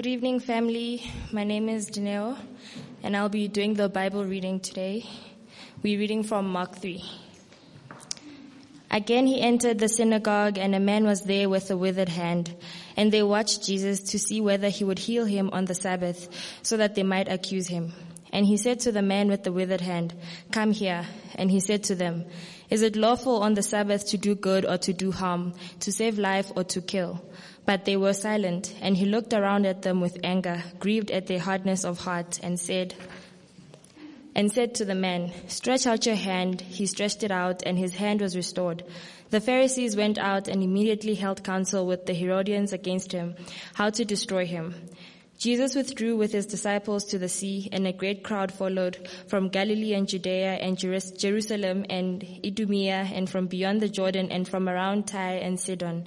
Good evening, family. My name is Janelle, and I'll be doing the Bible reading today. We're reading from Mark 3. Again he entered the synagogue, and a man was there with a withered hand. And they watched Jesus to see whether he would heal him on the Sabbath, so that they might accuse him. And he said to the man with the withered hand, Come here. And he said to them, Is it lawful on the Sabbath to do good or to do harm, to save life or to kill? But they were silent, and he looked around at them with anger, grieved at their hardness of heart, and said, and said to the man, stretch out your hand. He stretched it out and his hand was restored. The Pharisees went out and immediately held counsel with the Herodians against him, how to destroy him. Jesus withdrew with his disciples to the sea and a great crowd followed from Galilee and Judea and Jerusalem and Idumea and from beyond the Jordan and from around Tyre and Sidon.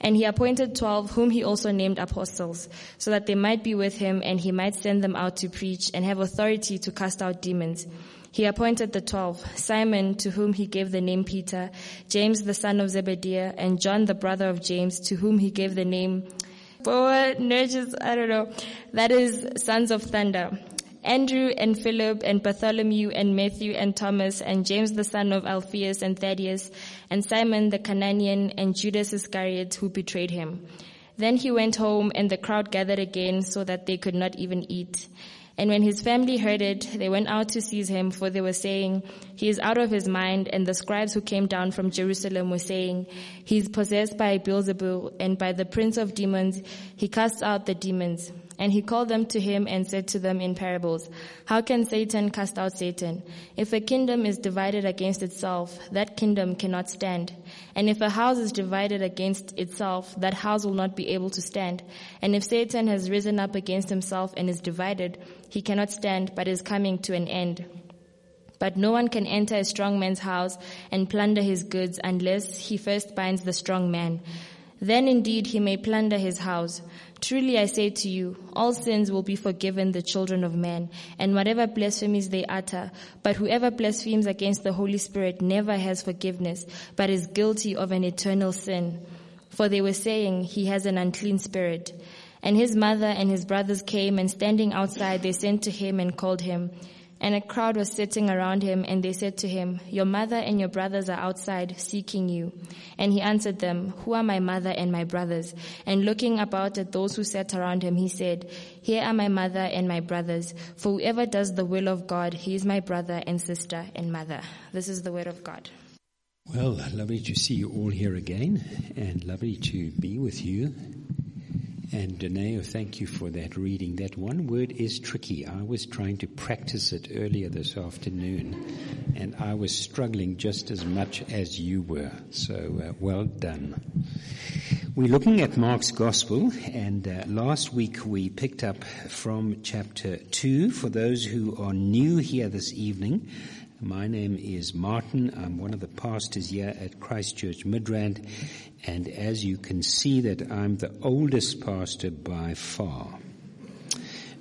And he appointed twelve, whom he also named apostles, so that they might be with him and he might send them out to preach and have authority to cast out demons. He appointed the twelve, Simon, to whom he gave the name Peter, James the son of Zebedee, and John the brother of James, to whom he gave the name Boanerges, I don't know, that is sons of thunder. Andrew and Philip and Bartholomew and Matthew and Thomas and James the son of Alphaeus and Thaddeus and Simon the Cananaean and Judas Iscariot who betrayed him. Then he went home and the crowd gathered again so that they could not even eat. And when his family heard it, they went out to seize him, for they were saying, He is out of his mind. And the scribes who came down from Jerusalem were saying, He is possessed by Beelzebul, and by the prince of demons he casts out the demons. And he called them to him and said to them in parables, How can Satan cast out Satan? If a kingdom is divided against itself, that kingdom cannot stand. And if a house is divided against itself, that house will not be able to stand. And if Satan has risen up against himself and is divided, he cannot stand, but is coming to an end. But no one can enter a strong man's house and plunder his goods unless he first binds the strong man. Then indeed he may plunder his house. Truly I say to you, all sins will be forgiven the children of men, and whatever blasphemies they utter. But whoever blasphemes against the Holy Spirit never has forgiveness, but is guilty of an eternal sin. For they were saying, he has an unclean spirit. And his mother and his brothers came, and standing outside, they sent to him and called him. And a crowd was sitting around him, and they said to him, Your mother and your brothers are outside seeking you. And he answered them, Who are my mother and my brothers? And looking about at those who sat around him, he said, Here are my mother and my brothers. For whoever does the will of God, he is my brother and sister and mother. This is the word of God. Well, lovely to see you all here again, and lovely to be with you. And Danae, thank you for that reading. That one word is tricky. I was trying to practice it earlier this afternoon, and I was struggling just as much as you were. So uh, well done. We're looking at Mark's Gospel, and uh, last week we picked up from chapter 2. For those who are new here this evening, my name is Martin. I'm one of the pastors here at Christchurch Midrand, and as you can see that I'm the oldest pastor by far.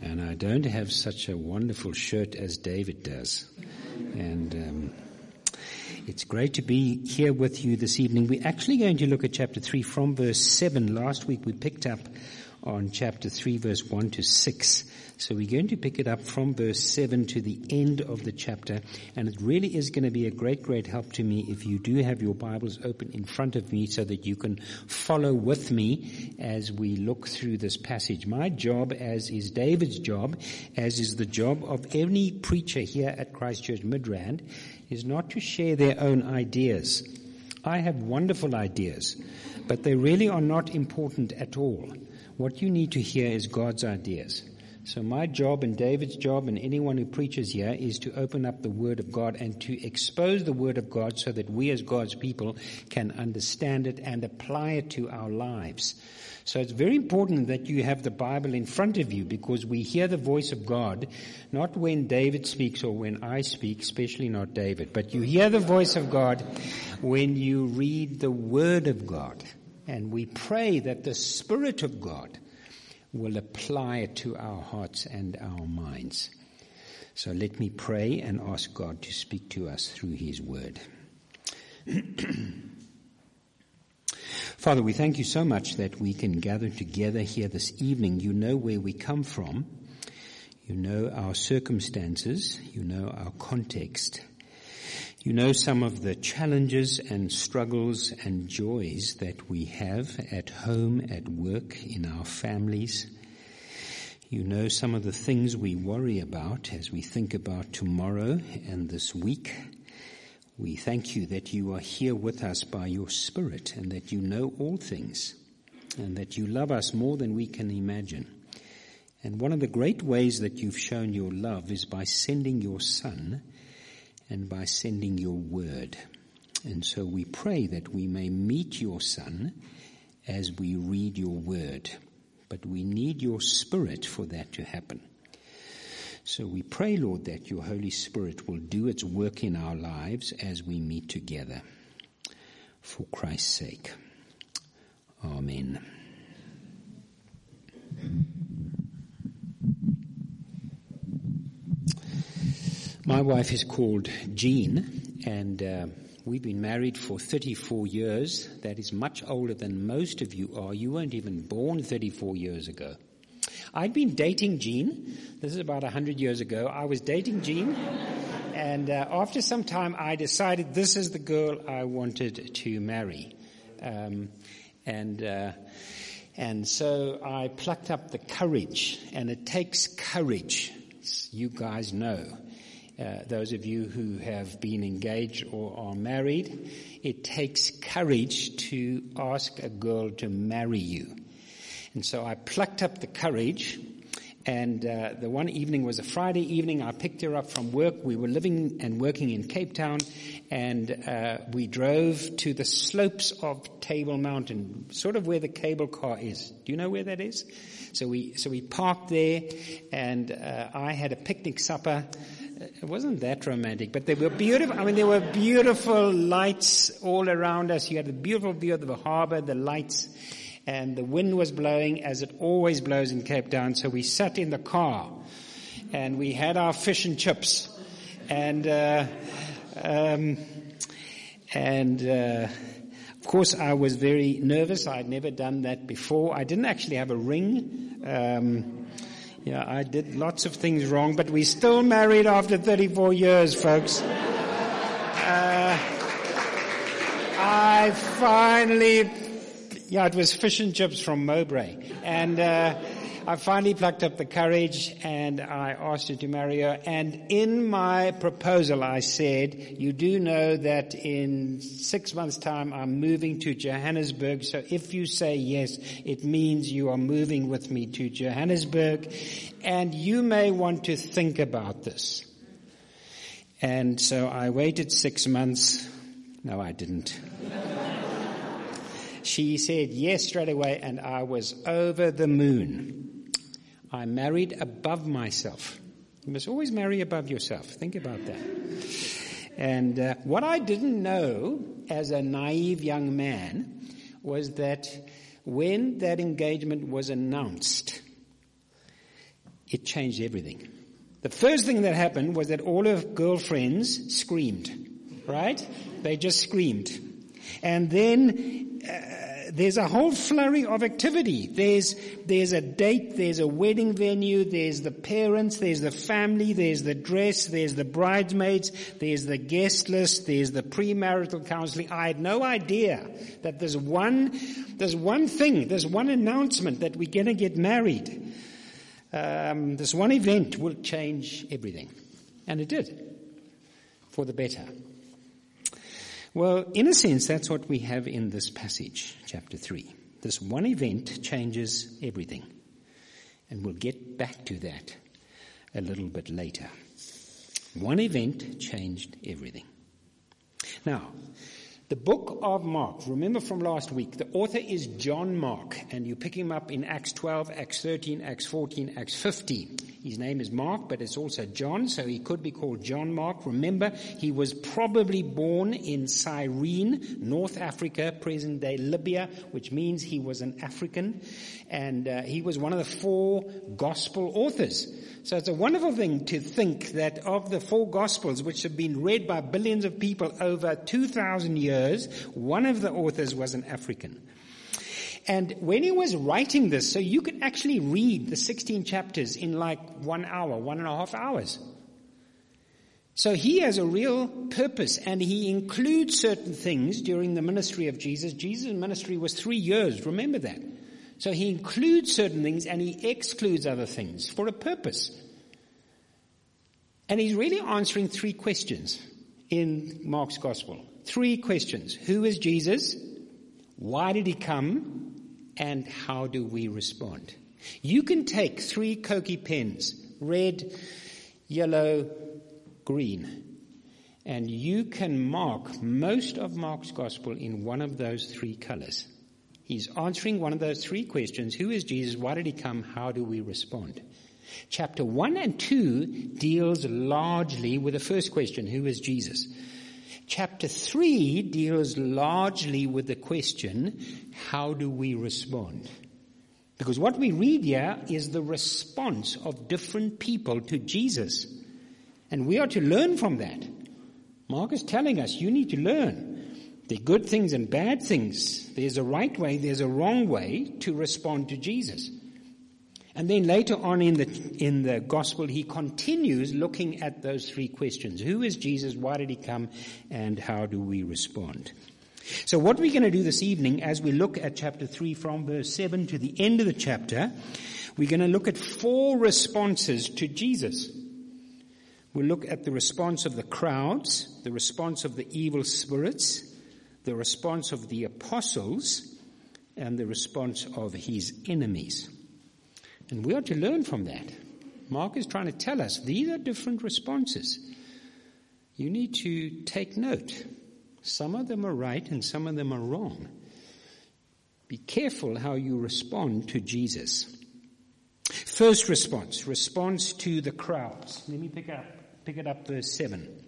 And I don't have such a wonderful shirt as David does. And um, it's great to be here with you this evening. We're actually going to look at chapter 3 from verse 7. Last week we picked up on chapter 3 verse 1 to 6. So we're going to pick it up from verse 7 to the end of the chapter. And it really is going to be a great, great help to me if you do have your Bibles open in front of me so that you can follow with me as we look through this passage. My job, as is David's job, as is the job of any preacher here at Christchurch Midrand, is not to share their own ideas. I have wonderful ideas, but they really are not important at all. What you need to hear is God's ideas. So my job and David's job and anyone who preaches here is to open up the Word of God and to expose the Word of God so that we as God's people can understand it and apply it to our lives. So it's very important that you have the Bible in front of you because we hear the voice of God, not when David speaks or when I speak, especially not David, but you hear the voice of God when you read the Word of God. And we pray that the Spirit of God will apply it to our hearts and our minds. So let me pray and ask God to speak to us through His Word. Father, we thank you so much that we can gather together here this evening. You know where we come from. You know our circumstances. You know our context. You know some of the challenges and struggles and joys that we have at home, at work, in our families. You know some of the things we worry about as we think about tomorrow and this week. We thank you that you are here with us by your Spirit and that you know all things and that you love us more than we can imagine. And one of the great ways that you've shown your love is by sending your Son and by sending your word. And so we pray that we may meet your Son as we read your word. But we need your Spirit for that to happen. So we pray, Lord, that your Holy Spirit will do its work in our lives as we meet together. For Christ's sake. Amen. My wife is called Jean, and uh, we've been married for 34 years. That is much older than most of you are. You weren't even born 34 years ago. I'd been dating Jean. This is about 100 years ago. I was dating Jean. And uh, after some time, I decided this is the girl I wanted to marry. Um, and, uh, and so I plucked up the courage, and it takes courage. You guys know uh, those of you who have been engaged or are married, it takes courage to ask a girl to marry you. And so I plucked up the courage and uh, the one evening was a Friday evening. I picked her up from work. We were living and working in Cape Town, and uh, we drove to the slopes of Table Mountain, sort of where the cable car is. Do you know where that is? So we so we parked there, and uh, I had a picnic supper it wasn't that romantic, but they were beautiful. I mean, there were beautiful lights all around us. You had a beautiful view of the harbor, the lights, and the wind was blowing as it always blows in Cape Town. So we sat in the car and we had our fish and chips and, uh, um, and, uh, of course, I was very nervous. I'd never done that before. I didn't actually have a ring. Um, yeah, I did lots of things wrong, but we still married after 34 years, folks. Uh, I finally, yeah, it was fish and chips from Mowbray. And, uh, I finally plucked up the courage and I asked her to marry her. And in my proposal, I said, you do know that in six months time, I'm moving to Johannesburg. So if you say yes, it means you are moving with me to Johannesburg and you may want to think about this. And so I waited six months. No, I didn't. She said yes straight away and I was over the moon. I married above myself. You must always marry above yourself. Think about that. And uh, what I didn't know as a naive young man was that when that engagement was announced, it changed everything. The first thing that happened was that all her girlfriends screamed, right? They just screamed. And then uh, there's a whole flurry of activity. There's, there's a date, there's a wedding venue, there's the parents, there's the family, there's the dress, there's the bridesmaids, there's the guest list, there's the premarital counseling. I had no idea that there's one, there's one thing, there's one announcement that we're gonna get married. Um, this one event will change everything. And it did. For the better. Well, in a sense, that's what we have in this passage, chapter 3. This one event changes everything. And we'll get back to that a little bit later. One event changed everything. Now, the book of Mark, remember from last week, the author is John Mark, and you pick him up in Acts 12, Acts 13, Acts 14, Acts 15. His name is Mark, but it's also John, so he could be called John Mark. Remember, he was probably born in Cyrene, North Africa, present day Libya, which means he was an African, and uh, he was one of the four gospel authors. So it's a wonderful thing to think that of the four gospels, which have been read by billions of people over 2,000 years, one of the authors was an African. And when he was writing this, so you could actually read the 16 chapters in like one hour, one and a half hours. So he has a real purpose and he includes certain things during the ministry of Jesus. Jesus' ministry was three years, remember that. So he includes certain things and he excludes other things for a purpose. And he's really answering three questions in Mark's gospel. Three questions. Who is Jesus? Why did he come? And how do we respond? You can take three Koki pens, red, yellow, green, and you can mark most of Mark's gospel in one of those three colors. He's answering one of those three questions. Who is Jesus? Why did he come? How do we respond? Chapter 1 and 2 deals largely with the first question, who is Jesus? Chapter 3 deals largely with the question, how do we respond? Because what we read here is the response of different people to Jesus. And we are to learn from that. Mark is telling us, you need to learn. There are good things and bad things. There's a right way, there's a wrong way to respond to Jesus. And then later on in the, in the gospel, he continues looking at those three questions. Who is Jesus? Why did he come? And how do we respond? So what we're going to do this evening as we look at chapter 3 from verse 7 to the end of the chapter, we're going to look at four responses to Jesus. We'll look at the response of the crowds, the response of the evil spirits, the response of the apostles, and the response of his enemies. And we are to learn from that. Mark is trying to tell us these are different responses. You need to take note. Some of them are right and some of them are wrong. Be careful how you respond to Jesus. First response, response to the crowds. Let me pick up, pick it up verse 7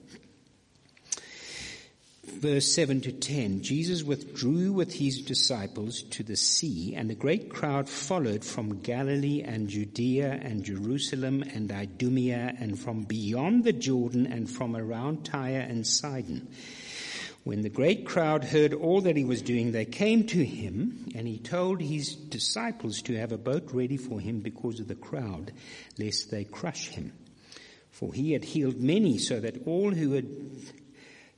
verse 7 to 10, Jesus withdrew with his disciples to the sea and a great crowd followed from Galilee and Judea and Jerusalem and Idumea and from beyond the Jordan and from around Tyre and Sidon. When the great crowd heard all that he was doing, they came to him and he told his disciples to have a boat ready for him because of the crowd, lest they crush him. For he had healed many so that all who had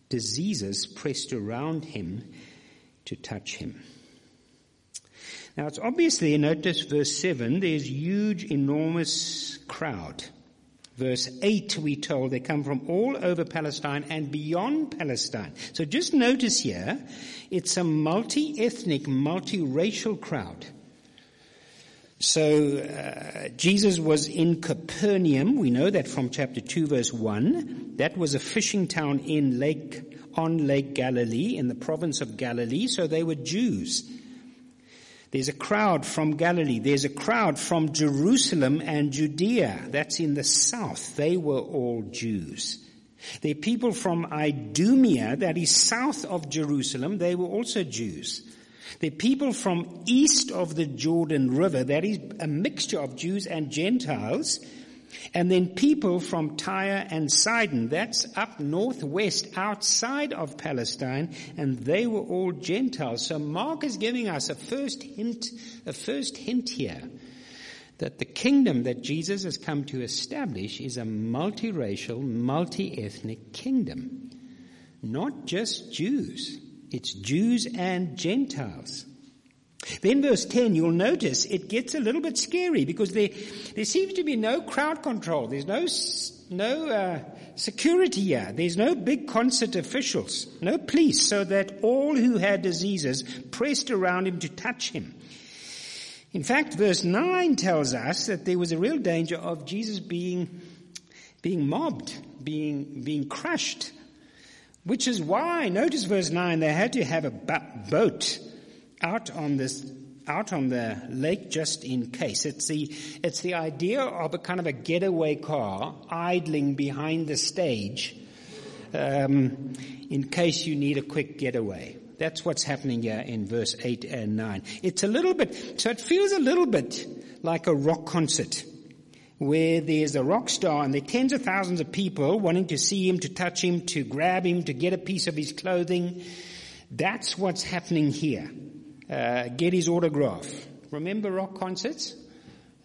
diseases pressed around him to touch him. Now it's obviously, notice verse 7, there's huge, enormous crowd. Verse 8, we told they come from all over Palestine and beyond Palestine. So just notice here, it's a multi-ethnic, multi-racial crowd. So uh, Jesus was in Capernaum. We know that from chapter 2 verse 1. That was a fishing town in Lake, on Lake Galilee, in the province of Galilee. So they were Jews. There's a crowd from Galilee. There's a crowd from Jerusalem and Judea. That's in the south. They were all Jews. There are people from Idumea, that is south of Jerusalem. They were also Jews. The people from east of the Jordan River, that is a mixture of Jews and Gentiles, and then people from Tyre and Sidon, that's up northwest outside of Palestine, and they were all Gentiles. So Mark is giving us a first hint, a first hint here that the kingdom that Jesus has come to establish is a multiracial, multi-ethnic kingdom. Not just Jews. It's Jews and Gentiles. Then verse 10, you'll notice it gets a little bit scary because there, there seems to be no crowd control. There's no, no uh, security here. There's no big concert officials, no police, so that all who had diseases pressed around him to touch him. In fact, verse 9 tells us that there was a real danger of Jesus being, being mobbed, being, being crushed. Which is why, notice verse 9, they had to have a boat out on this, out on the lake just in case. It's the, it's the idea of a kind of a getaway car idling behind the stage, um, in case you need a quick getaway. That's what's happening here in verse 8 and 9. It's a little bit, so it feels a little bit like a rock concert where there's a rock star and there are tens of thousands of people wanting to see him, to touch him, to grab him, to get a piece of his clothing. That's what's happening here. Uh, get his autograph. Remember rock concerts?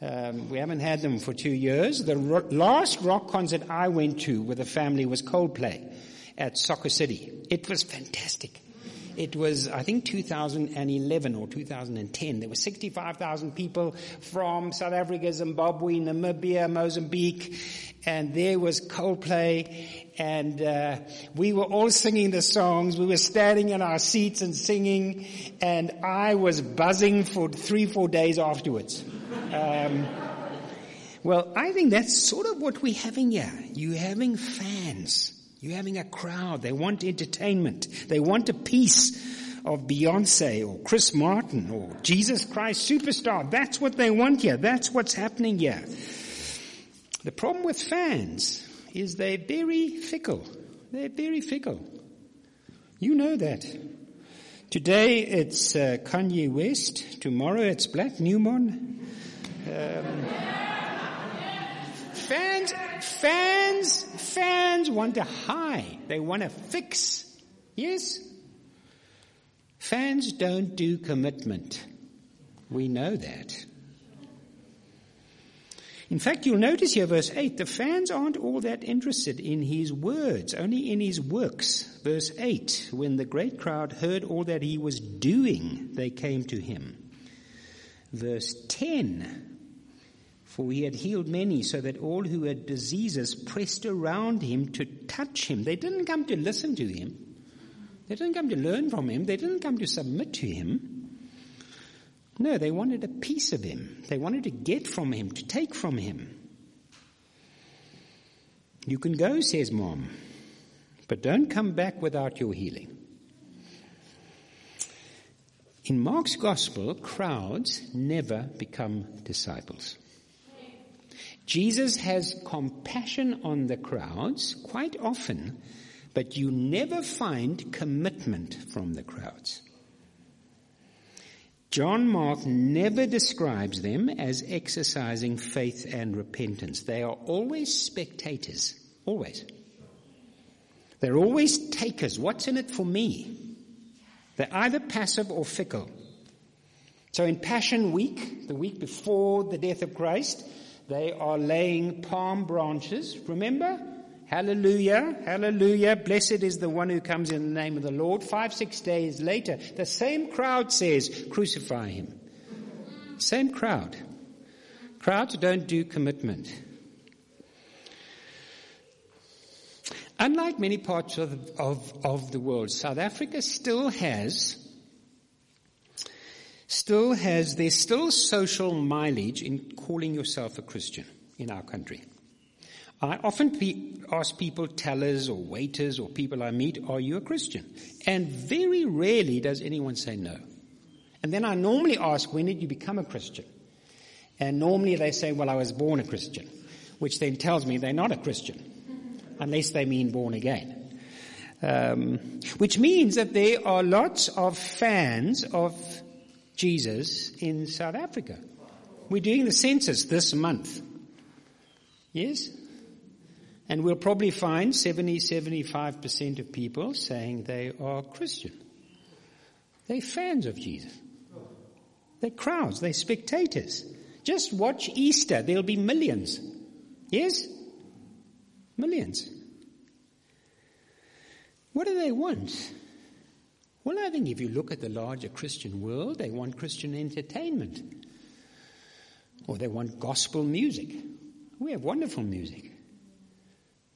Um, we haven't had them for two years. The ro- last rock concert I went to with a family was Coldplay at Soccer City. It was fantastic. It was, I think, 2011 or 2010. There were 65,000 people from South Africa, Zimbabwe, Namibia, Mozambique, and there was Coldplay, and uh, we were all singing the songs. We were standing in our seats and singing, and I was buzzing for three, four days afterwards. Um, well, I think that's sort of what we're having here. You're having fans you're having a crowd. They want entertainment. They want a piece of Beyonce or Chris Martin or Jesus Christ Superstar. That's what they want here. That's what's happening here. The problem with fans is they're very fickle. They're very fickle. You know that. Today it's uh, Kanye West. Tomorrow it's Black Newman. Um, fans, fans, fans want to hide. They want to fix. Yes? Fans don't do commitment. We know that. In fact, you'll notice here, verse 8, the fans aren't all that interested in his words, only in his works. Verse 8, when the great crowd heard all that he was doing, they came to him. Verse 10, for he had healed many, so that all who had diseases pressed around him to touch him. They didn't come to listen to him. They didn't come to learn from him. They didn't come to submit to him. No, they wanted a piece of him. They wanted to get from him, to take from him. You can go, says mom, but don't come back without your healing. In Mark's gospel, crowds never become disciples. Jesus has compassion on the crowds quite often, but you never find commitment from the crowds. John Mark never describes them as exercising faith and repentance. They are always spectators. Always. They're always takers. What's in it for me? They're either passive or fickle. So in Passion Week, the week before the death of Christ, they are laying palm branches. Remember? Hallelujah, hallelujah. Blessed is the one who comes in the name of the Lord. Five, six days later, the same crowd says, crucify him. Same crowd. Crowds don't do commitment. Unlike many parts of, of, of the world, South Africa still has still has, there's still social mileage in calling yourself a Christian in our country. I often pe- ask people, tellers or waiters or people I meet, are you a Christian? And very rarely does anyone say no. And then I normally ask, when did you become a Christian? And normally they say, well, I was born a Christian, which then tells me they're not a Christian, unless they mean born again. Um, which means that there are lots of fans of Jesus in South Africa. We're doing the census this month. Yes? And we'll probably find 70, 75% of people saying they are Christian. They're fans of Jesus. They're crowds, they're spectators. Just watch Easter, there'll be millions. Yes? Millions. What do they want? Well, I think if you look at the larger Christian world, they want Christian entertainment. Or they want gospel music. We have wonderful music.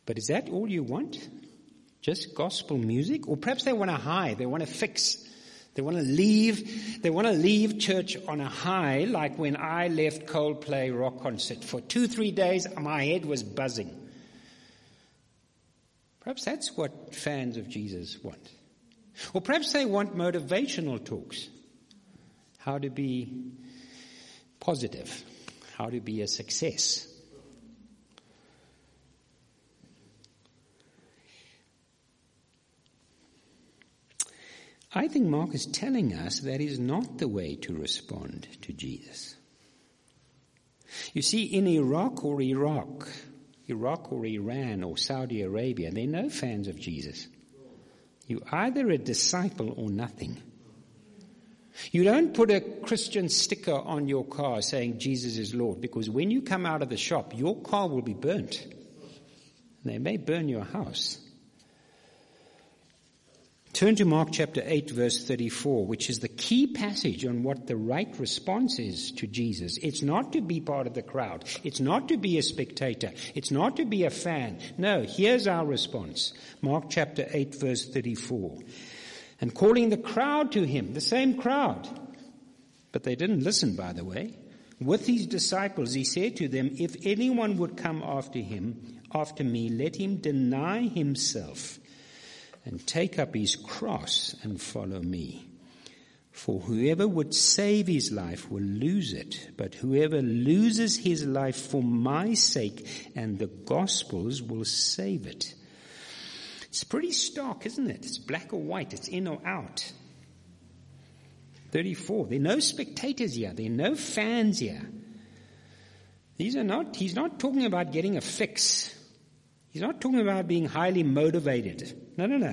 But is that all you want? Just gospel music? Or perhaps they want to high, they want to fix, They want to leave, they want to leave church on a high, like when I left Coldplay rock concert. For two, three days, my head was buzzing. Perhaps that's what fans of Jesus want. Or perhaps they want motivational talks. How to be positive. How to be a success. I think Mark is telling us that is not the way to respond to Jesus. You see, in Iraq or Iraq, Iraq or Iran or Saudi Arabia, they're no fans of Jesus. You're either a disciple or nothing. You don't put a Christian sticker on your car saying Jesus is Lord because when you come out of the shop, your car will be burnt. They may burn your house. Turn to Mark chapter 8 verse 34, which is the key passage on what the right response is to Jesus. It's not to be part of the crowd. It's not to be a spectator. It's not to be a fan. No, here's our response. Mark chapter 8 verse 34. And calling the crowd to him, the same crowd. But they didn't listen, by the way. With his disciples, he said to them, if anyone would come after him, after me, let him deny himself and take up his cross and follow me. For whoever would save his life will lose it, but whoever loses his life for my sake and the gospel's will save it. It's pretty stark, isn't it? It's black or white, it's in or out. 34. There are no spectators here, there are no fans here. These are not, he's not talking about getting a fix. He's not talking about being highly motivated. No, no, no.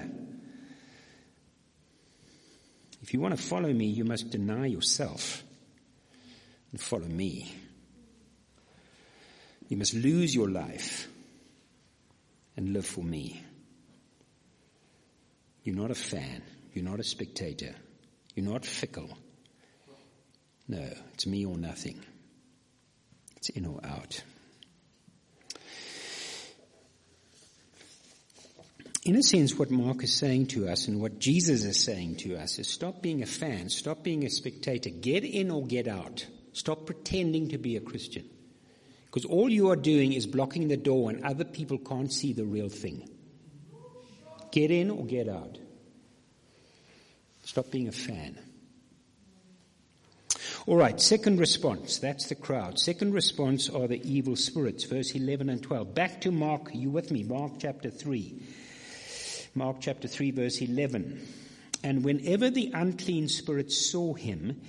If you want to follow me, you must deny yourself and follow me. You must lose your life and live for me. You're not a fan. You're not a spectator. You're not fickle. No, it's me or nothing. It's in or out. In a sense, what Mark is saying to us and what Jesus is saying to us is stop being a fan, stop being a spectator, get in or get out. Stop pretending to be a Christian. Because all you are doing is blocking the door and other people can't see the real thing. Get in or get out. Stop being a fan. All right, second response. That's the crowd. Second response are the evil spirits. Verse 11 and 12. Back to Mark. You with me? Mark chapter 3. Mark chapter 3 verse 11. And whenever the unclean spirits saw him,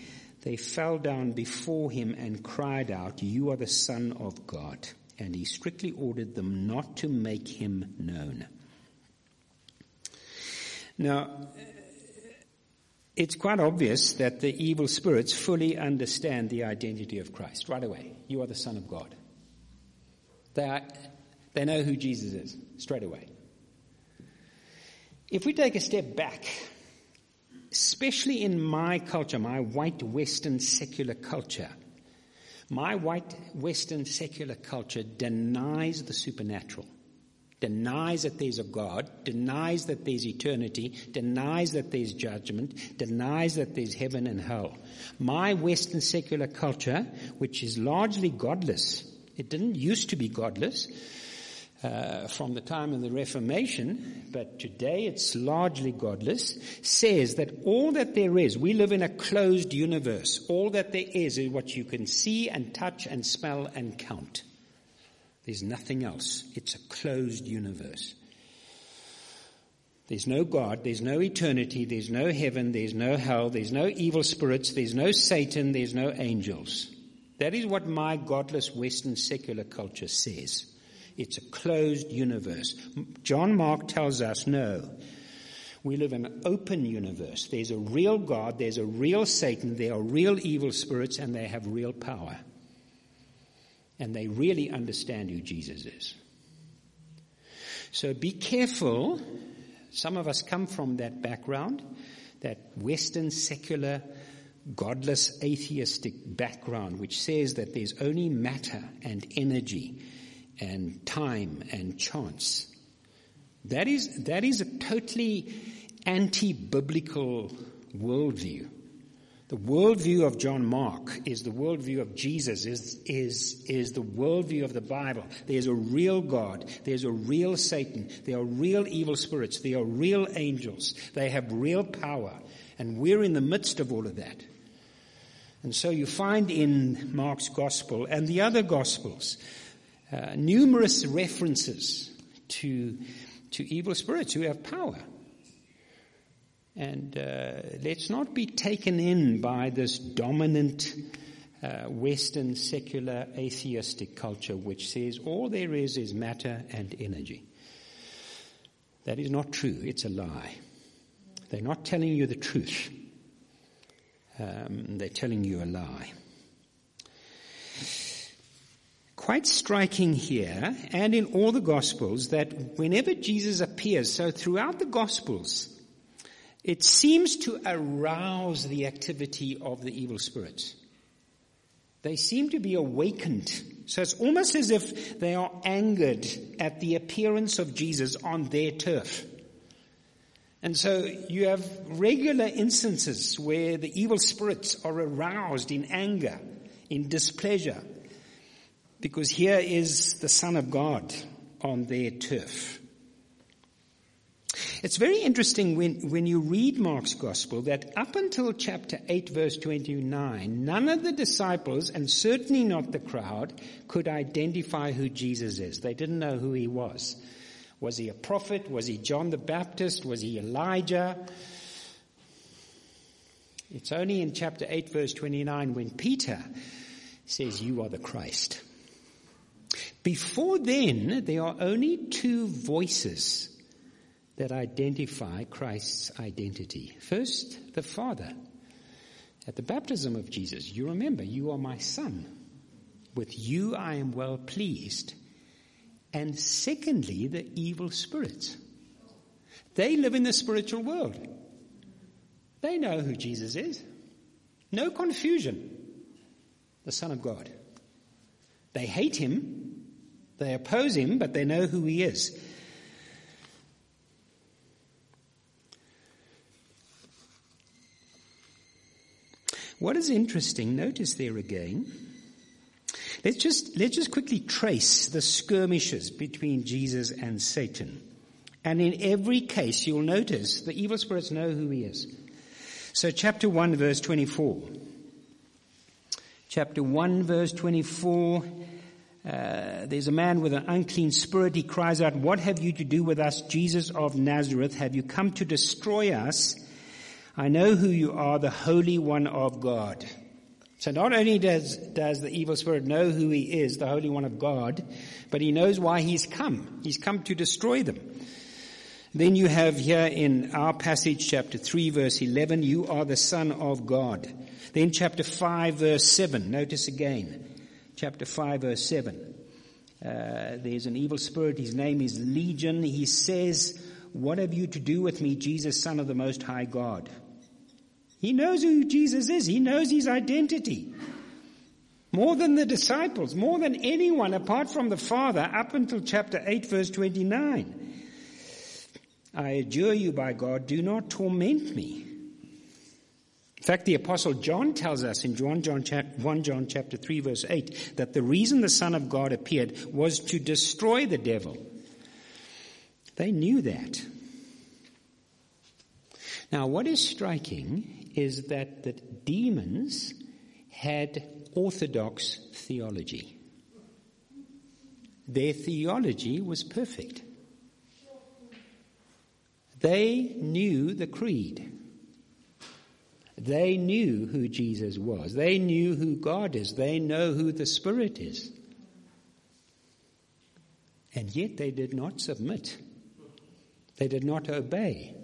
they fell down before him and cried out, You are the Son of God. And he strictly ordered them not to make him known. Now, it's quite obvious that the evil spirits fully understand the identity of Christ right away. You are the Son of God. They, are, they know who Jesus is straight away. If we take a step back, especially in my culture, my white Western secular culture, my white Western secular culture denies the supernatural, denies that there's a God, denies that there's eternity, denies that there's judgment, denies that there's heaven and hell. My Western secular culture, which is largely godless, it didn't used to be godless, uh, from the time of the Reformation, but today it's largely godless, says that all that there is, we live in a closed universe. All that there is is what you can see and touch and smell and count. There's nothing else. It's a closed universe. There's no God, there's no eternity, there's no heaven, there's no hell, there's no evil spirits, there's no Satan, there's no angels. That is what my godless Western secular culture says. It's a closed universe. John Mark tells us no. We live in an open universe. There's a real God, there's a real Satan, there are real evil spirits, and they have real power. And they really understand who Jesus is. So be careful. Some of us come from that background, that Western secular, godless, atheistic background, which says that there's only matter and energy and time and chance. That is, that is a totally anti-biblical worldview. The worldview of John Mark is the worldview of Jesus, is, is, is the worldview of the Bible. There's a real God. There's a real Satan. There are real evil spirits. There are real angels. They have real power. And we're in the midst of all of that. And so you find in Mark's gospel and the other gospels uh, numerous references to, to evil spirits who have power. And uh, let's not be taken in by this dominant uh, Western secular atheistic culture which says all there is is matter and energy. That is not true. It's a lie. They're not telling you the truth. Um, they're telling you a lie. Quite striking here and in all the Gospels that whenever Jesus appears, so throughout the Gospels, it seems to arouse the activity of the evil spirits. They seem to be awakened. So it's almost as if they are angered at the appearance of Jesus on their turf. And so you have regular instances where the evil spirits are aroused in anger, in displeasure, because here is the Son of God on their turf. It's very interesting when, when you read Mark's gospel that up until chapter 8 verse 29, none of the disciples, and certainly not the crowd, could identify who Jesus is. They didn't know who he was. Was he a prophet? Was he John the Baptist? Was he Elijah? It's only in chapter 8 verse 29 when Peter says, you are the Christ. Before then, there are only two voices that identify Christ's identity. First, the Father. At the baptism of Jesus, you remember, you are my son. With you I am well pleased. And secondly, the evil spirits. They live in the spiritual world. They know who Jesus is. No confusion. The Son of God. They hate him. They oppose him, but they know who he is. What is interesting, notice there again, let's just, let's just quickly trace the skirmishes between Jesus and Satan. And in every case, you'll notice the evil spirits know who he is. So chapter 1 verse 24. Chapter 1 verse 24. Uh, there's a man with an unclean spirit. He cries out, what have you to do with us, Jesus of Nazareth? Have you come to destroy us? I know who you are, the Holy One of God. So not only does, does the evil spirit know who he is, the Holy One of God, but he knows why he's come. He's come to destroy them. Then you have here in our passage, chapter 3 verse 11, you are the Son of God. Then chapter 5 verse 7, notice again, chapter 5 verse 7. Uh, there's an evil spirit, his name is Legion. He says, what have you to do with me, Jesus, Son of the Most High God? He knows who Jesus is. He knows his identity. More than the disciples, more than anyone apart from the Father up until chapter 8 verse 29. I adjure you by God, do not torment me. Fact, the apostle John tells us in 1 John, 1 John chapter 3 verse 8 that the reason the Son of God appeared was to destroy the devil. They knew that. Now what is striking is that the demons had orthodox theology. Their theology was perfect. They knew the creed. They knew who Jesus was. They knew who God is. They know who the Spirit is. And yet they did not submit. They did not obey.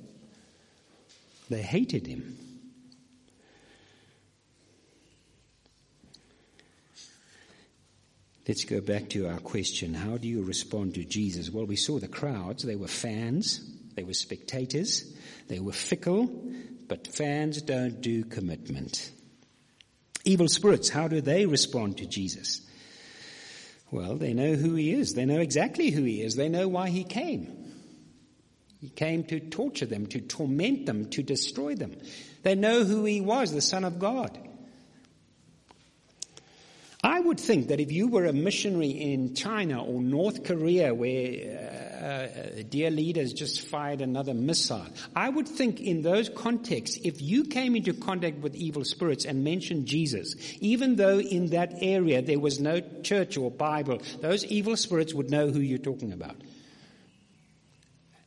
They hated him. Let's go back to our question. How do you respond to Jesus? Well, we saw the crowds. They were fans. They were spectators. They were fickle, but fans don't do commitment. Evil spirits, how do they respond to Jesus? Well, they know who he is. They know exactly who he is. They know why he came. He came to torture them, to torment them, to destroy them. They know who he was, the Son of God. I would think that if you were a missionary in China or North Korea where uh, uh, uh, dear leaders just fired another missile, I would think in those contexts, if you came into contact with evil spirits and mentioned Jesus, even though in that area there was no church or Bible, those evil spirits would know who you're talking about.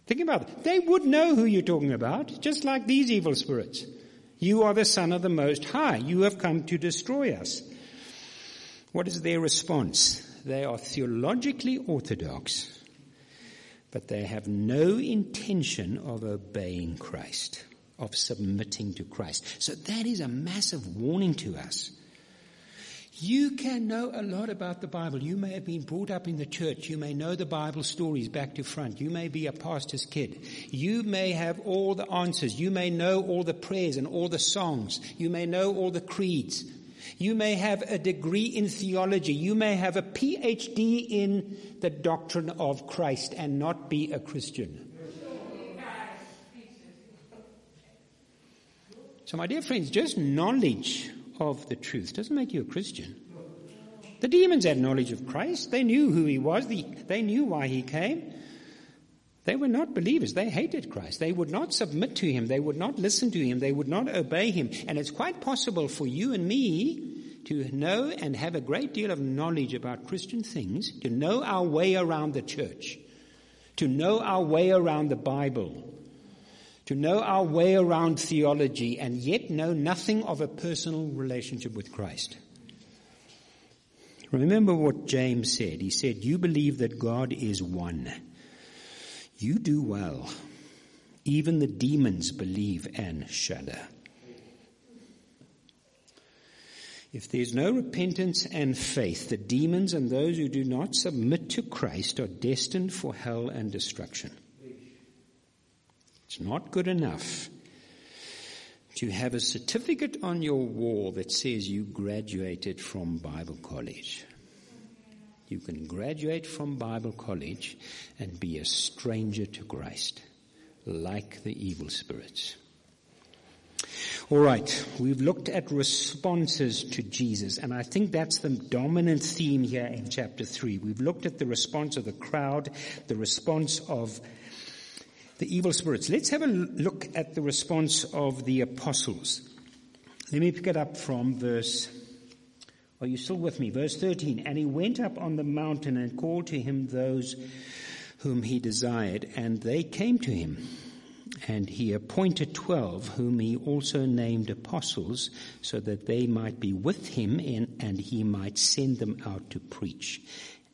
Think about it. They would know who you're talking about, just like these evil spirits. You are the Son of the Most High. You have come to destroy us. What is their response? They are theologically orthodox, but they have no intention of obeying Christ, of submitting to Christ. So that is a massive warning to us. You can know a lot about the Bible. You may have been brought up in the church. You may know the Bible stories back to front. You may be a pastor's kid. You may have all the answers. You may know all the prayers and all the songs. You may know all the creeds. You may have a degree in theology. You may have a PhD in the doctrine of Christ and not be a Christian. So, my dear friends, just knowledge of the truth doesn't make you a Christian. The demons had knowledge of Christ. They knew who he was. They knew why he came. They were not believers. They hated Christ. They would not submit to him. They would not listen to him. They would not obey him. And it's quite possible for you and me to know and have a great deal of knowledge about Christian things, to know our way around the church, to know our way around the Bible, to know our way around theology, and yet know nothing of a personal relationship with Christ. Remember what James said. He said, You believe that God is one. You do well. Even the demons believe and shudder. If there's no repentance and faith, the demons and those who do not submit to Christ are destined for hell and destruction. It's not good enough to have a certificate on your wall that says you graduated from Bible college. You can graduate from Bible college and be a stranger to Christ, like the evil spirits. All right, we've looked at responses to Jesus, and I think that's the dominant theme here in chapter 3. We've looked at the response of the crowd, the response of the evil spirits. Let's have a look at the response of the apostles. Let me pick it up from verse are you still with me? Verse 13. And he went up on the mountain and called to him those whom he desired, and they came to him. And he appointed twelve, whom he also named apostles, so that they might be with him in, and he might send them out to preach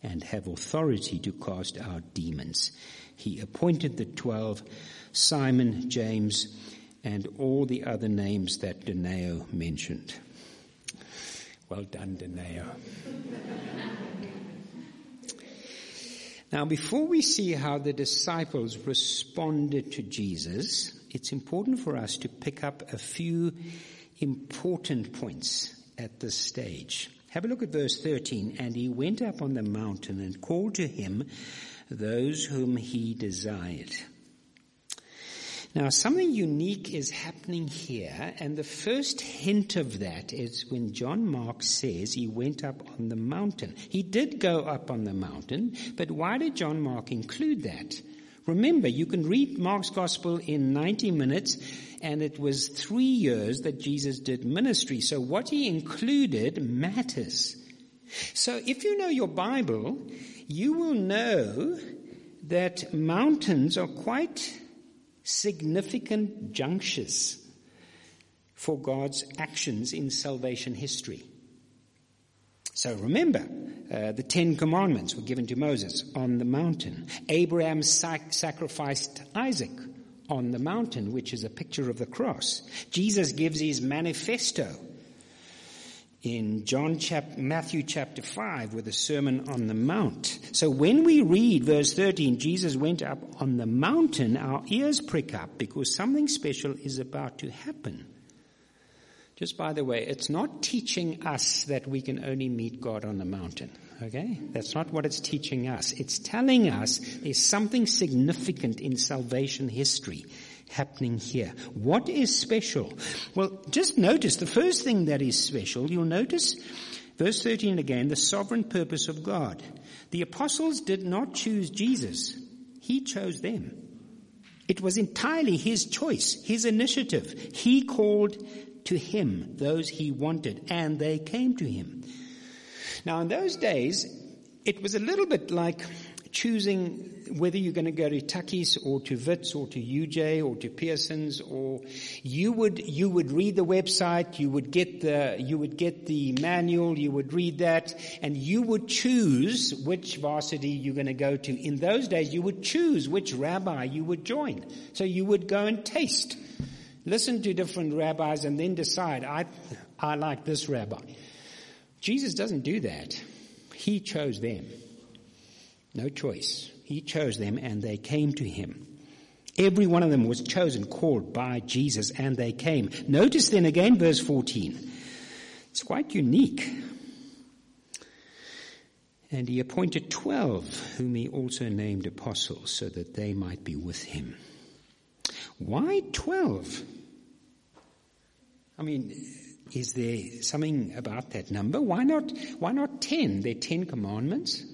and have authority to cast out demons. He appointed the twelve, Simon, James, and all the other names that Deneo mentioned. Well done, Deneo. now, before we see how the disciples responded to Jesus, it's important for us to pick up a few important points at this stage. Have a look at verse 13. And he went up on the mountain and called to him those whom he desired. Now, something unique is happening here, and the first hint of that is when John Mark says he went up on the mountain. He did go up on the mountain, but why did John Mark include that? Remember, you can read Mark's gospel in 90 minutes, and it was three years that Jesus did ministry. So what he included matters. So if you know your Bible, you will know that mountains are quite significant junctures for God's actions in salvation history. So remember, uh, the Ten Commandments were given to Moses on the mountain. Abraham sac- sacrificed Isaac on the mountain, which is a picture of the cross. Jesus gives his manifesto in John chap- Matthew chapter 5 with the Sermon on the Mount. So when we read verse 13, Jesus went up on the mountain, our ears prick up because something special is about to happen. Just by the way, it's not teaching us that we can only meet God on the mountain. Okay? That's not what it's teaching us. It's telling us there's something significant in salvation history happening here. What is special? Well, just notice the first thing that is special, you'll notice verse 13 again, the sovereign purpose of God. The apostles did not choose Jesus. He chose them. It was entirely his choice, his initiative. He called to him those he wanted and they came to him. Now in those days, it was a little bit like choosing whether you're going to go to Tukkies or to Wits or to UJ or to Pearson's or you would, you would read the website, you would get the, you would get the manual, you would read that and you would choose which varsity you're going to go to. In those days, you would choose which rabbi you would join. So you would go and taste. Listen to different rabbis and then decide, I, I like this rabbi. Jesus doesn't do that. He chose them. No choice. He chose them and they came to him. Every one of them was chosen, called by Jesus, and they came. Notice then again verse 14. It's quite unique. And he appointed twelve, whom he also named apostles, so that they might be with him. Why twelve? I mean, is there something about that number? Why not, why not ten? There are ten commandments.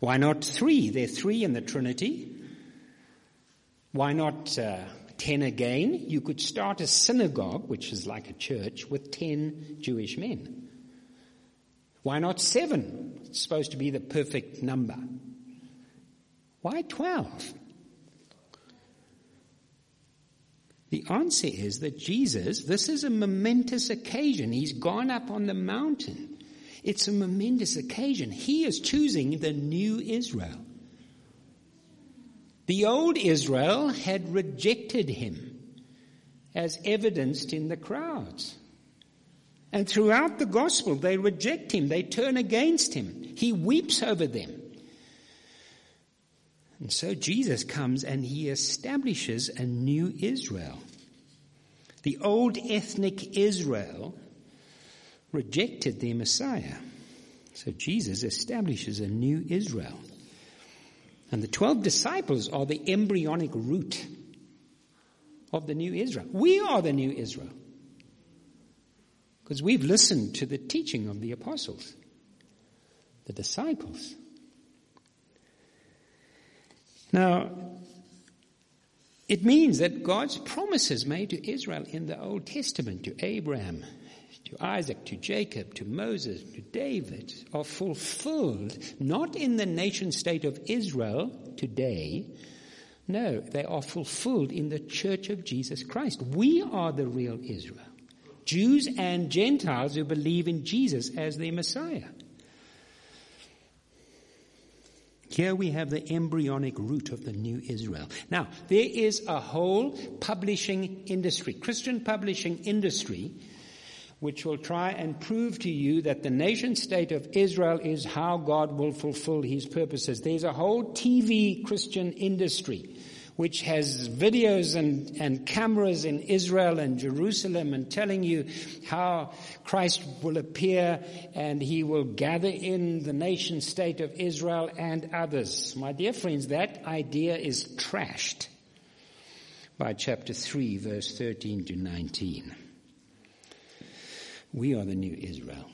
Why not three? There are three in the Trinity. Why not uh, ten again? You could start a synagogue, which is like a church, with ten Jewish men. Why not seven? It's supposed to be the perfect number. Why twelve? The answer is that Jesus, this is a momentous occasion. He's gone up on the mountain. It's a momentous occasion. He is choosing the new Israel. The old Israel had rejected him as evidenced in the crowds. And throughout the gospel, they reject him. They turn against him. He weeps over them. And so Jesus comes and he establishes a new Israel. The old ethnic Israel rejected their Messiah. So Jesus establishes a new Israel. And the 12 disciples are the embryonic root of the new Israel. We are the new Israel. Because we've listened to the teaching of the apostles, the disciples. Now, it means that God's promises made to Israel in the Old Testament, to Abraham, to Isaac, to Jacob, to Moses, to David, are fulfilled not in the nation state of Israel today. No, they are fulfilled in the church of Jesus Christ. We are the real Israel. Jews and Gentiles who believe in Jesus as their Messiah. Here we have the embryonic root of the new Israel. Now, there is a whole publishing industry, Christian publishing industry, which will try and prove to you that the nation state of Israel is how God will fulfill his purposes. There's a whole TV Christian industry which has videos and, and cameras in Israel and Jerusalem and telling you how Christ will appear and he will gather in the nation state of Israel and others. My dear friends, that idea is trashed by chapter 3 verse 13 to 19. We are the new Israel.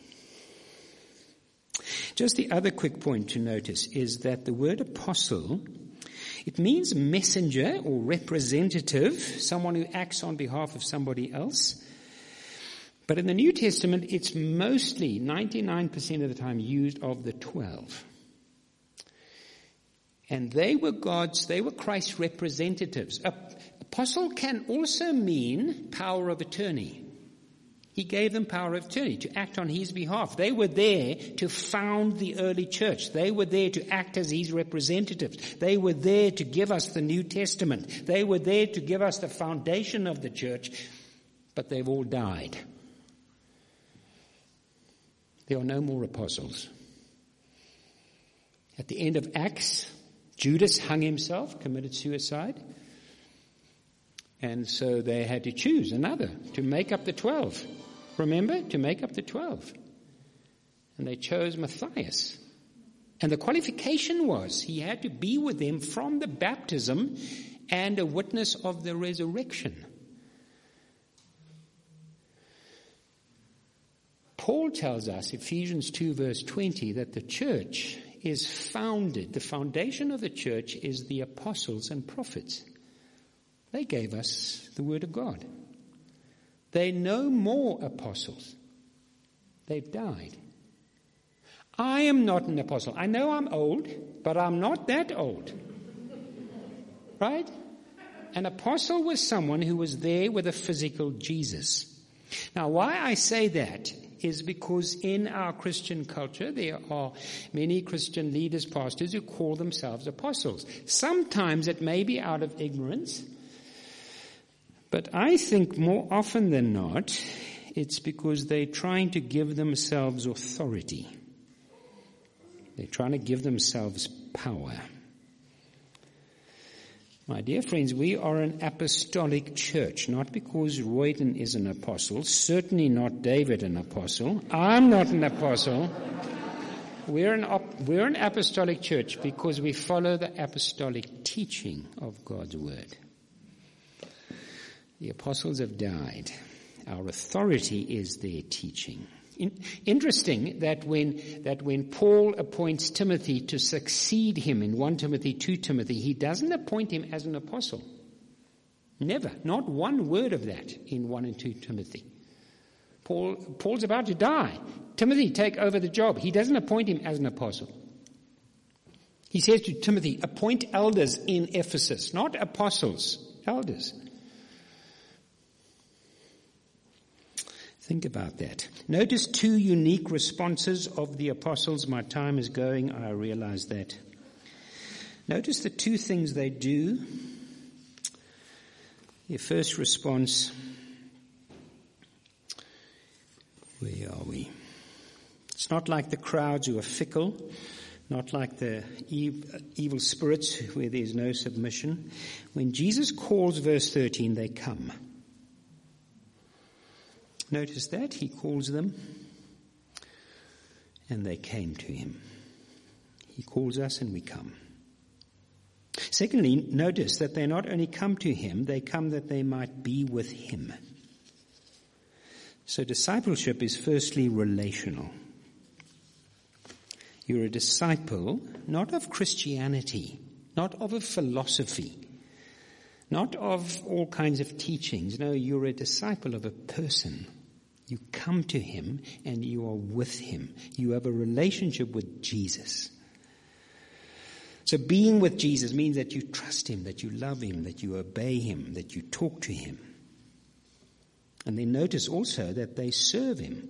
Just the other quick point to notice is that the word apostle it means messenger or representative, someone who acts on behalf of somebody else. But in the New Testament, it's mostly 99% of the time used of the 12. And they were God's, they were Christ's representatives. Apostle can also mean power of attorney. He gave them power of attorney to act on his behalf. They were there to found the early church. They were there to act as his representatives. They were there to give us the New Testament. They were there to give us the foundation of the church, but they've all died. There are no more apostles. At the end of Acts, Judas hung himself, committed suicide. And so they had to choose another to make up the twelve. Remember? To make up the twelve. And they chose Matthias. And the qualification was he had to be with them from the baptism and a witness of the resurrection. Paul tells us, Ephesians 2 verse 20, that the church is founded, the foundation of the church is the apostles and prophets. They gave us the word of God. They no more apostles. They've died. I am not an apostle. I know I'm old, but I'm not that old. Right? An apostle was someone who was there with a physical Jesus. Now, why I say that is because in our Christian culture, there are many Christian leaders, pastors who call themselves apostles. Sometimes it may be out of ignorance, but I think more often than not, it's because they're trying to give themselves authority. They're trying to give themselves power. My dear friends, we are an apostolic church, not because Royden is an apostle, certainly not David an apostle. I'm not an apostle. We're an, op- we're an apostolic church because we follow the apostolic teaching of God's word. The apostles have died. Our authority is their teaching. In, interesting that when, that when Paul appoints Timothy to succeed him in 1 Timothy, 2 Timothy, he doesn't appoint him as an apostle. Never. Not one word of that in 1 and 2 Timothy. Paul, Paul's about to die. Timothy, take over the job. He doesn't appoint him as an apostle. He says to Timothy, appoint elders in Ephesus, not apostles, elders. Think about that. Notice two unique responses of the apostles. My time is going, I realize that. Notice the two things they do. Their first response, where are we? It's not like the crowds who are fickle, not like the evil spirits where there's no submission. When Jesus calls verse 13, they come. Notice that he calls them and they came to him. He calls us and we come. Secondly, notice that they not only come to him, they come that they might be with him. So discipleship is firstly relational. You're a disciple not of Christianity, not of a philosophy, not of all kinds of teachings. No, you're a disciple of a person you come to Him and you are with Him. You have a relationship with Jesus. So being with Jesus means that you trust Him, that you love Him, that you obey Him, that you talk to Him. And then notice also that they serve Him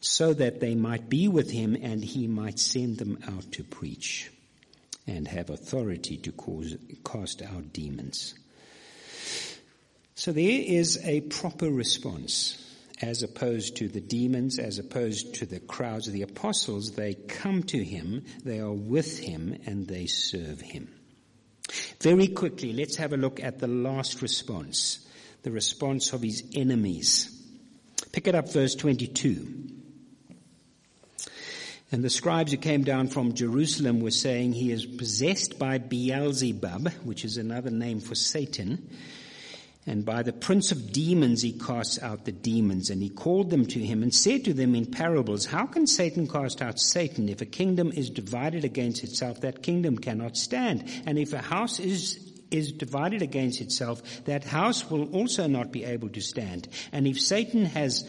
so that they might be with Him and He might send them out to preach and have authority to cause, cast out demons. So there is a proper response as opposed to the demons, as opposed to the crowds of the apostles, they come to him, they are with him, and they serve him. Very quickly, let's have a look at the last response, the response of his enemies. Pick it up verse 22. And the scribes who came down from Jerusalem were saying he is possessed by Beelzebub, which is another name for Satan, and by the prince of demons he casts out the demons. And he called them to him and said to them in parables, How can Satan cast out Satan? If a kingdom is divided against itself, that kingdom cannot stand. And if a house is is divided against itself, that house will also not be able to stand. And if Satan has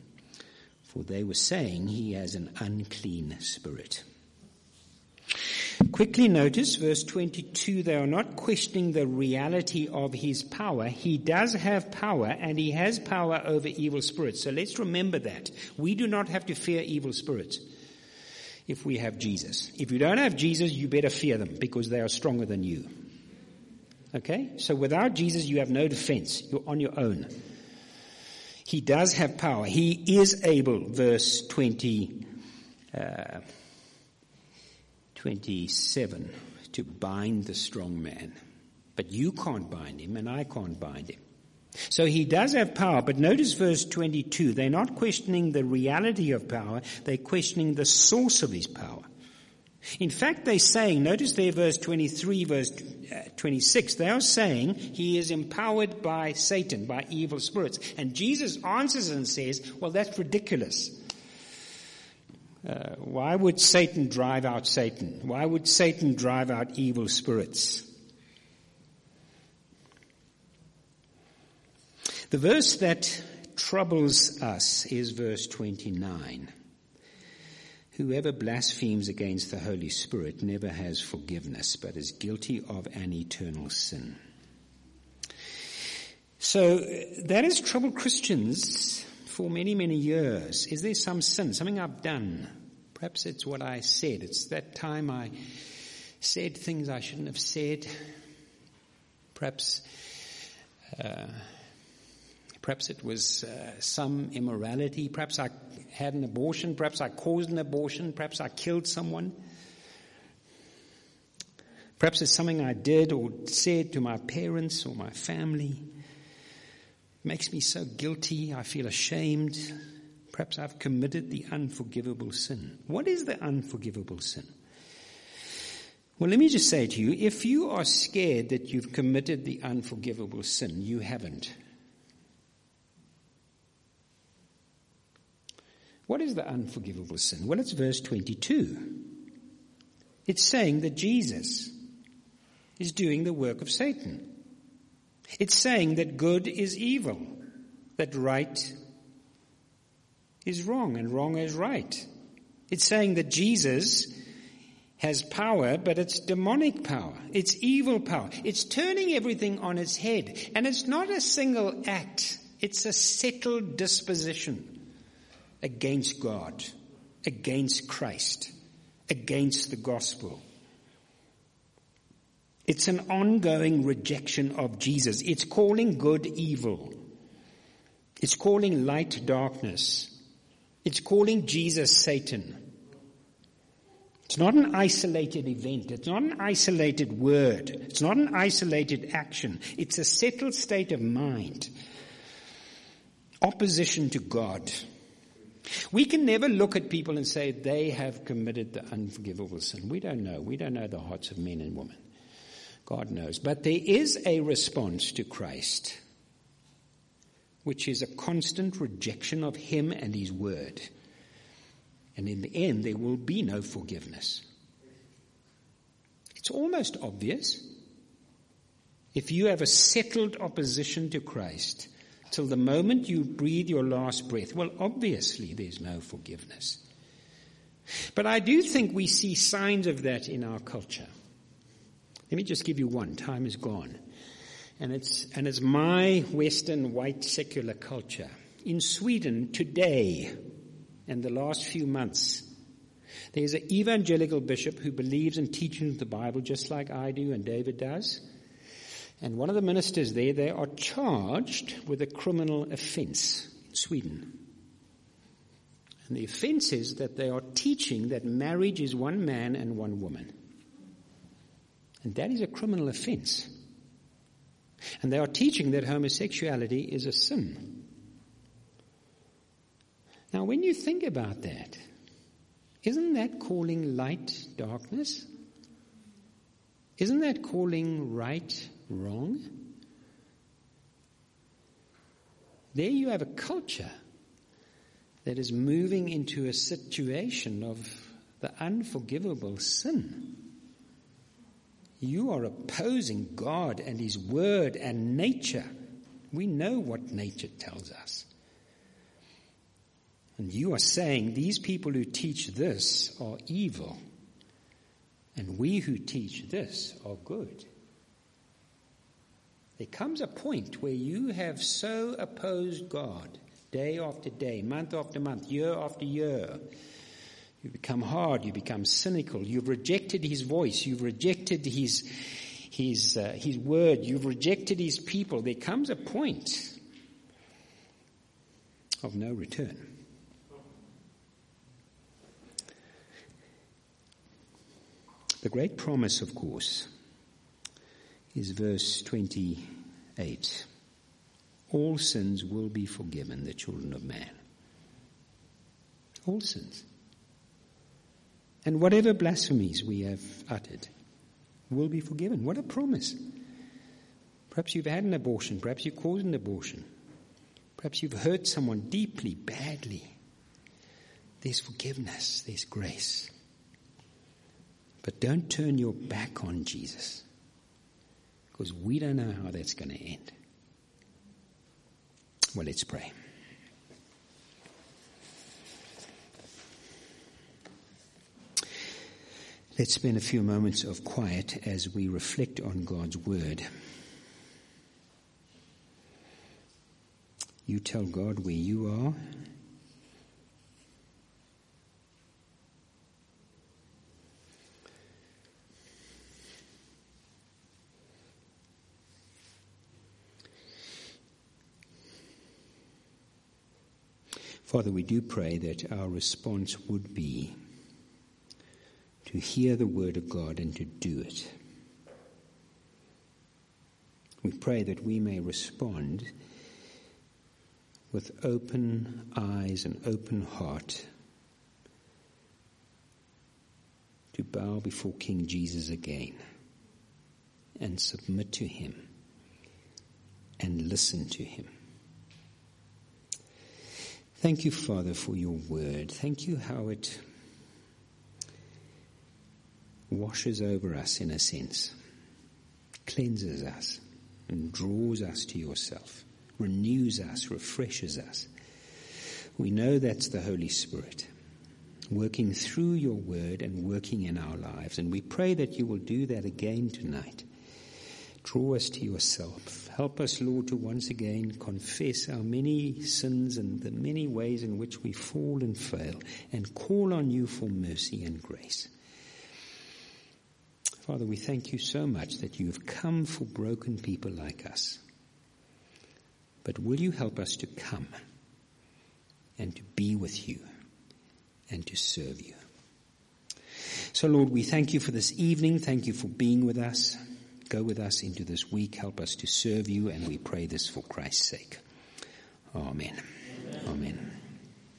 for they were saying he has an unclean spirit. Quickly notice verse 22, they are not questioning the reality of his power. He does have power and he has power over evil spirits. So let's remember that. We do not have to fear evil spirits. if we have Jesus. If you don't have Jesus, you better fear them because they are stronger than you. Okay? So without Jesus, you have no defense. You're on your own. He does have power. He is able, verse 20, uh, 27, to bind the strong man. But you can't bind him, and I can't bind him. So he does have power, but notice verse 22. They're not questioning the reality of power, they're questioning the source of his power. In fact, they're saying, notice there verse 23, verse uh, 26, they are saying he is empowered by Satan, by evil spirits. And Jesus answers and says, well, that's ridiculous. Uh, why would Satan drive out Satan? Why would Satan drive out evil spirits? The verse that troubles us is verse 29. Whoever blasphemes against the Holy Spirit never has forgiveness, but is guilty of an eternal sin. So that has troubled Christians for many, many years. Is there some sin, something I've done? Perhaps it's what I said. It's that time I said things I shouldn't have said. Perhaps uh, Perhaps it was uh, some immorality. Perhaps I had an abortion. Perhaps I caused an abortion. Perhaps I killed someone. Perhaps it's something I did or said to my parents or my family. It makes me so guilty. I feel ashamed. Perhaps I've committed the unforgivable sin. What is the unforgivable sin? Well, let me just say to you, if you are scared that you've committed the unforgivable sin, you haven't. What is the unforgivable sin? Well, it's verse 22. It's saying that Jesus is doing the work of Satan. It's saying that good is evil, that right is wrong and wrong is right. It's saying that Jesus has power, but it's demonic power. It's evil power. It's turning everything on its head. And it's not a single act. It's a settled disposition against God, against Christ, against the gospel. It's an ongoing rejection of Jesus. It's calling good evil. It's calling light darkness. It's calling Jesus Satan. It's not an isolated event. It's not an isolated word. It's not an isolated action. It's a settled state of mind. Opposition to God. We can never look at people and say they have committed the unforgivable sin. We don't know. We don't know the hearts of men and women. God knows. But there is a response to Christ, which is a constant rejection of Him and His Word. And in the end, there will be no forgiveness. It's almost obvious. If you have a settled opposition to Christ, till the moment you breathe your last breath. Well, obviously there's no forgiveness. But I do think we see signs of that in our culture. Let me just give you one. Time is gone. And it's, and it's my Western white secular culture. In Sweden today, and the last few months, there's an evangelical bishop who believes and teaches the Bible just like I do and David does. And one of the ministers there, they are charged with a criminal offense in Sweden. And the offense is that they are teaching that marriage is one man and one woman. And that is a criminal offense. And they are teaching that homosexuality is a sin. Now, when you think about that, isn't that calling light darkness? Isn't that calling right wrong. There you have a culture that is moving into a situation of the unforgivable sin. You are opposing God and His Word and nature. We know what nature tells us. And you are saying these people who teach this are evil, and we who teach this are good. There comes a point where you have so opposed God day after day, month after month, year after year. You become hard, you become cynical, you've rejected his voice, you've rejected his, his, uh, his word, you've rejected his people. There comes a point of no return. The great promise, of course, is verse 28. All sins will be forgiven the children of man. All sins. And whatever blasphemies we have uttered will be forgiven. What a promise. Perhaps you've had an abortion. Perhaps you caused an abortion. Perhaps you've hurt someone deeply, badly. There's forgiveness. There's grace. But don't turn your back on Jesus. Because we don't know how that's going to end. Well, let's pray. Let's spend a few moments of quiet as we reflect on God's Word. You tell God where you are. Father, we do pray that our response would be to hear the word of God and to do it. We pray that we may respond with open eyes and open heart to bow before King Jesus again and submit to him and listen to him. Thank you, Father, for your word. Thank you how it washes over us in a sense, cleanses us, and draws us to yourself, renews us, refreshes us. We know that's the Holy Spirit working through your word and working in our lives. And we pray that you will do that again tonight. Draw us to yourself. Help us, Lord, to once again confess our many sins and the many ways in which we fall and fail and call on you for mercy and grace. Father, we thank you so much that you have come for broken people like us. But will you help us to come and to be with you and to serve you? So Lord, we thank you for this evening. Thank you for being with us. Go with us into this week. Help us to serve you and we pray this for Christ's sake. Amen. Amen. Amen.